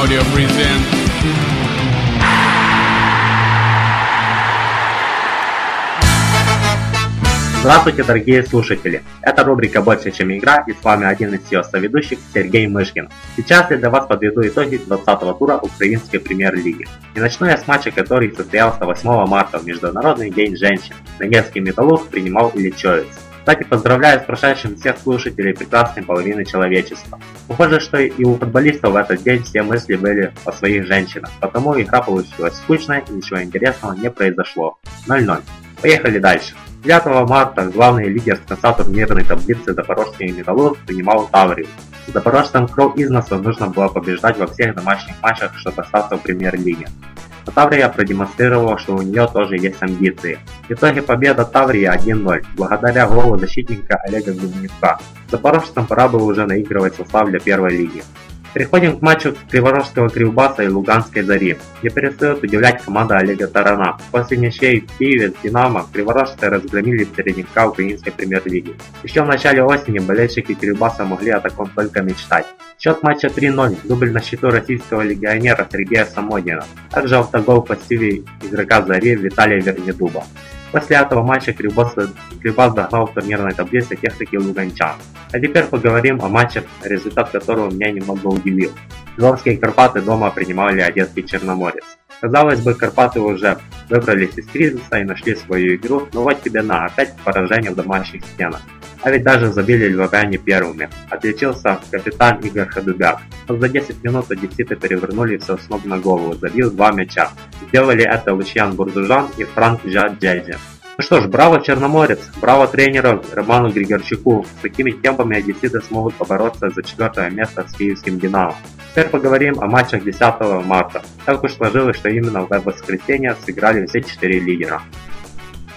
Audio present. Здравствуйте, дорогие слушатели! Это рубрика «Больше, чем игра» и с вами один из ее соведущих Сергей Мышкин. Сейчас я для вас подведу итоги 20-го тура Украинской премьер-лиги. И начну я с матча, который состоялся 8 марта в Международный день женщин. Донецкий металлург принимал Ильичевец. Кстати, поздравляю с прошедшим всех слушателей прекрасной половины человечества. Похоже, что и у футболистов в этот день все мысли были о своих женщинах, потому игра получилась скучной и ничего интересного не произошло. 0-0. Поехали дальше. 9 марта главный лидер с конца турнирной таблицы Запорожский Металлург принимал Таврию. Запорожцам кровь из носа нужно было побеждать во всех домашних матчах, чтобы остаться в премьер-лиге. Но Таврия продемонстрировала, что у нее тоже есть амбиции. В итоге победа Таврии 1-0, благодаря голу защитника Олега Губнюка. Запорожцам пора было уже наигрывать состав для первой лиги. Переходим к матчу Криворожского Кривбаса и Луганской Зари. Не перестает удивлять команда Олега Тарана. После ничей в Киеве с Динамо криворожцы разгромили середняка украинской премьер-лиги. Еще в начале осени болельщики Кривбаса могли о таком только мечтать. Счет матча 3-0, дубль на счету российского легионера Сергея Самодина. Также автогол по стиле игрока Зари Виталия Вернедуба. После этого матча Кривбас, догнал в турнирной таблице техники луганчан. А теперь поговорим о матче, результат которого меня немного удивил. Львовские Карпаты дома принимали Одесский Черноморец. Казалось бы, Карпаты уже выбрались из кризиса и нашли свою игру, но вот тебе на, опять поражение в домашних стенах. А ведь даже забили львовяне первыми. Отличился капитан Игорь Ходубяк. Но за 10 минут одесситы перевернули все с ног на голову, забил два мяча. Сделали это Лучьян Бурдужан и Франк Джаджеджи. Ну что ж, браво Черноморец, браво тренеру Роману Григорчуку. С такими темпами одесситы смогут побороться за четвертое место с киевским Динамо. Теперь поговорим о матчах 10 марта. Так уж сложилось, что именно в воскресенье сыграли все четыре лидера.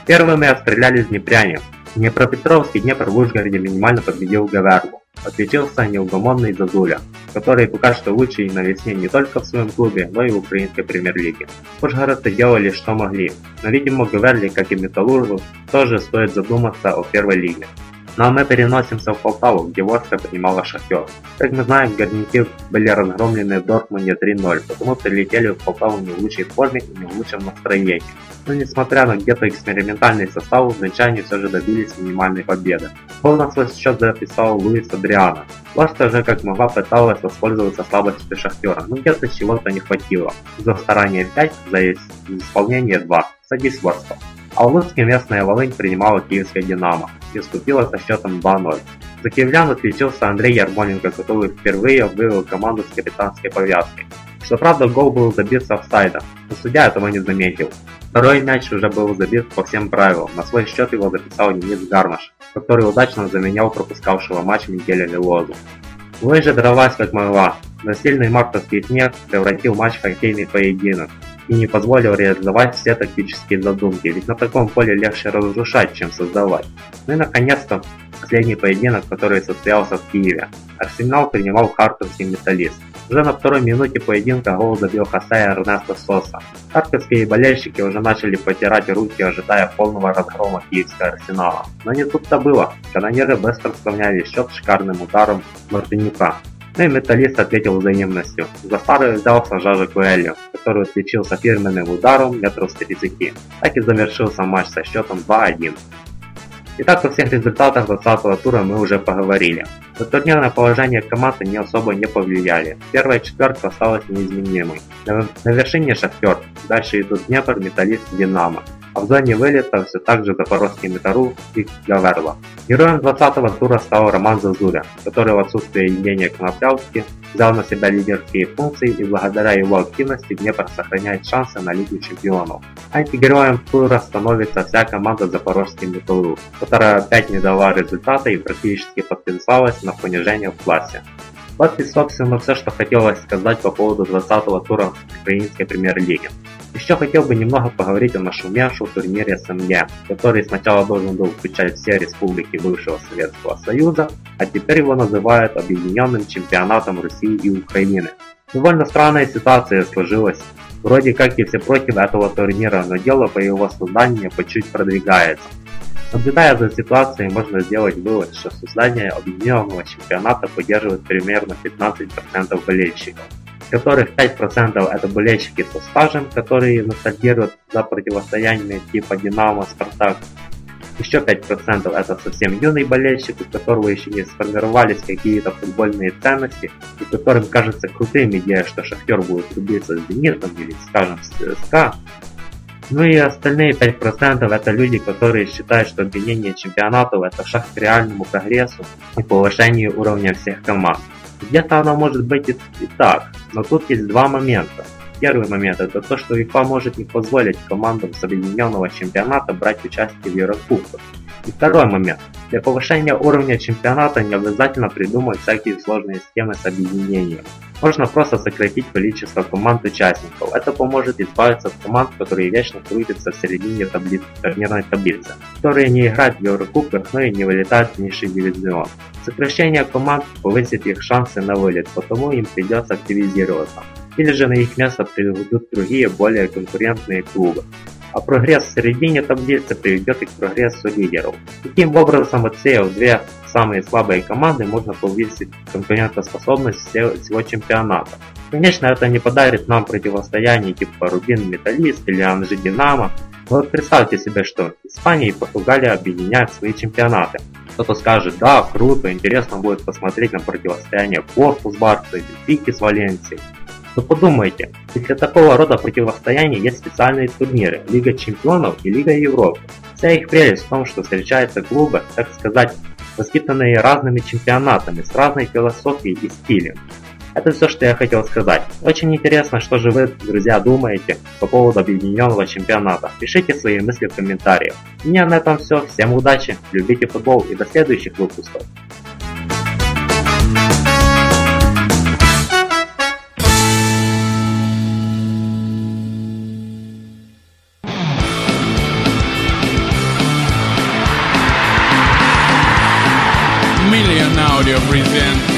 Первыми отстрелялись днепряне. Днепропетровский Днепр в Ужгороде минимально победил Гаверлу. Отличился неугомонный Зазуля, который пока что лучший на весне не только в своем клубе, но и в украинской премьер-лиге. Ужгородцы делали что могли, но видимо Гаверли, как и Металлургу, тоже стоит задуматься о первой лиге. А мы переносимся в Полтаву, где Ворска принимала Шахтер. Как мы знаем, горняки были разгромлены в Дортмунде 3-0, потому прилетели в Полтаву не в лучшей форме и не в лучшем настроении. Но несмотря на где-то экспериментальный состав, женщане все же добились минимальной победы. Гол на свой счет записал Луис Адриана. Ворска же как могла пыталась воспользоваться слабостью Шахтера, но где-то чего-то не хватило. За старание 5, за исполнение 2. Садись Ворска. А в Луцке местная Волынь принимала киевское «Динамо» и вступила со счетом 2-0. За киевлян отличился Андрей Ярмоленко, который впервые вывел команду с капитанской повязкой. Что правда, гол был забит с офсайда, но судья этого не заметил. Второй мяч уже был забит по всем правилам, на свой счет его записал Денис Гармаш, который удачно заменял пропускавшего матч Мигеля Лилозу. Лыжа дралась как могла, но сильный мартовский снег превратил матч в хоккейный поединок, и не позволил реализовать все тактические задумки, ведь на таком поле легче разрушать, чем создавать. Ну и наконец-то последний поединок, который состоялся в Киеве. Арсенал принимал харьковский металлист. Уже на второй минуте поединка гол забил Хосе Эрнесто Соса. Харьковские болельщики уже начали потирать руки, ожидая полного разгрома киевского арсенала. Но не тут-то было. Канонеры быстро сравняли счет шикарным ударом Мартынюка. Ну и металлист ответил взаимностью. За старый взялся Жажа Куэлью, который отличился фирменным ударом метров с 30. Так и завершился матч со счетом 2-1. Итак, о всех результатах 20 тура мы уже поговорили. Но турнирное положение команды не особо не повлияли. Первая четверка осталась неизменимой. На, на вершине Шахтер, дальше идут Днепр, Металлист, Динамо а в зоне вылета все так же Запорожский Метару и Гаверла. Героем 20-го тура стал Роман Зазуря, который в отсутствие Евгения Коноплявски взял на себя лидерские функции и благодаря его активности Днепр сохраняет шансы на Лигу Чемпионов. Антигероем тура становится вся команда Запорожский Металлург, которая опять не дала результата и практически подписалась на понижение в классе. Вот и собственно все, что хотелось сказать по поводу 20-го тура украинской премьер-лиги. Еще хотел бы немного поговорить о нашумевшем турнире СНГ, который сначала должен был включать все республики бывшего Советского Союза, а теперь его называют Объединенным чемпионатом России и Украины. Довольно странная ситуация сложилась. Вроде как и все против этого турнира, но дело по его созданию по чуть продвигается. Наблюдая за ситуацией, можно сделать вывод, что создание объединенного чемпионата поддерживает примерно 15% болельщиков. Которых 5% это болельщики со стажем, которые ностальгируют за противостояниями типа Динамо, Спартак. Еще 5% это совсем юный болельщик, у которого еще не сформировались какие-то футбольные ценности, и которым кажется крутым идея, что Шахтер будет рубиться с Зенитом или, скажем, с ЦСКА. Ну и остальные 5% это люди, которые считают, что объединение чемпионатов это шаг к реальному прогрессу и повышению уровня всех команд. Где-то оно может быть и так, но тут есть два момента. Первый момент это то, что УЕФА может не позволить командам с объединенного чемпионата брать участие в Еврокубках. И второй момент. Для повышения уровня чемпионата не обязательно придумывать всякие сложные схемы с объединением. Можно просто сократить количество команд участников. Это поможет избавиться от команд, которые вечно крутятся в середине таблиц, турнирной таблицы, которые не играют в Еврокубках, но и не вылетают в низший дивизион. Сокращение команд повысит их шансы на вылет, потому им придется активизироваться. Или же на их место приведут другие, более конкурентные клубы а прогресс в середине таблицы приведет и к прогрессу лидеров. Таким образом, отсеяв две самые слабые команды, можно повысить конкурентоспособность всего чемпионата. Конечно, это не подарит нам противостояние типа Рубин Металлист или Анжи Динамо, но вот представьте себе, что Испания и Португалия объединяют свои чемпионаты. Кто-то скажет, да, круто, интересно будет посмотреть на противостояние Порту с Барсой, Пики с Валенсией. Но подумайте, ведь для такого рода противостояний есть специальные турниры – Лига Чемпионов и Лига Европы. Вся их прелесть в том, что встречаются клубы, так сказать, воспитанные разными чемпионатами, с разной философией и стилем. Это все, что я хотел сказать. Очень интересно, что же вы, друзья, думаете по поводу объединенного чемпионата. Пишите свои мысли в комментариях. У меня на этом все. Всем удачи, любите футбол и до следующих выпусков. Audio presents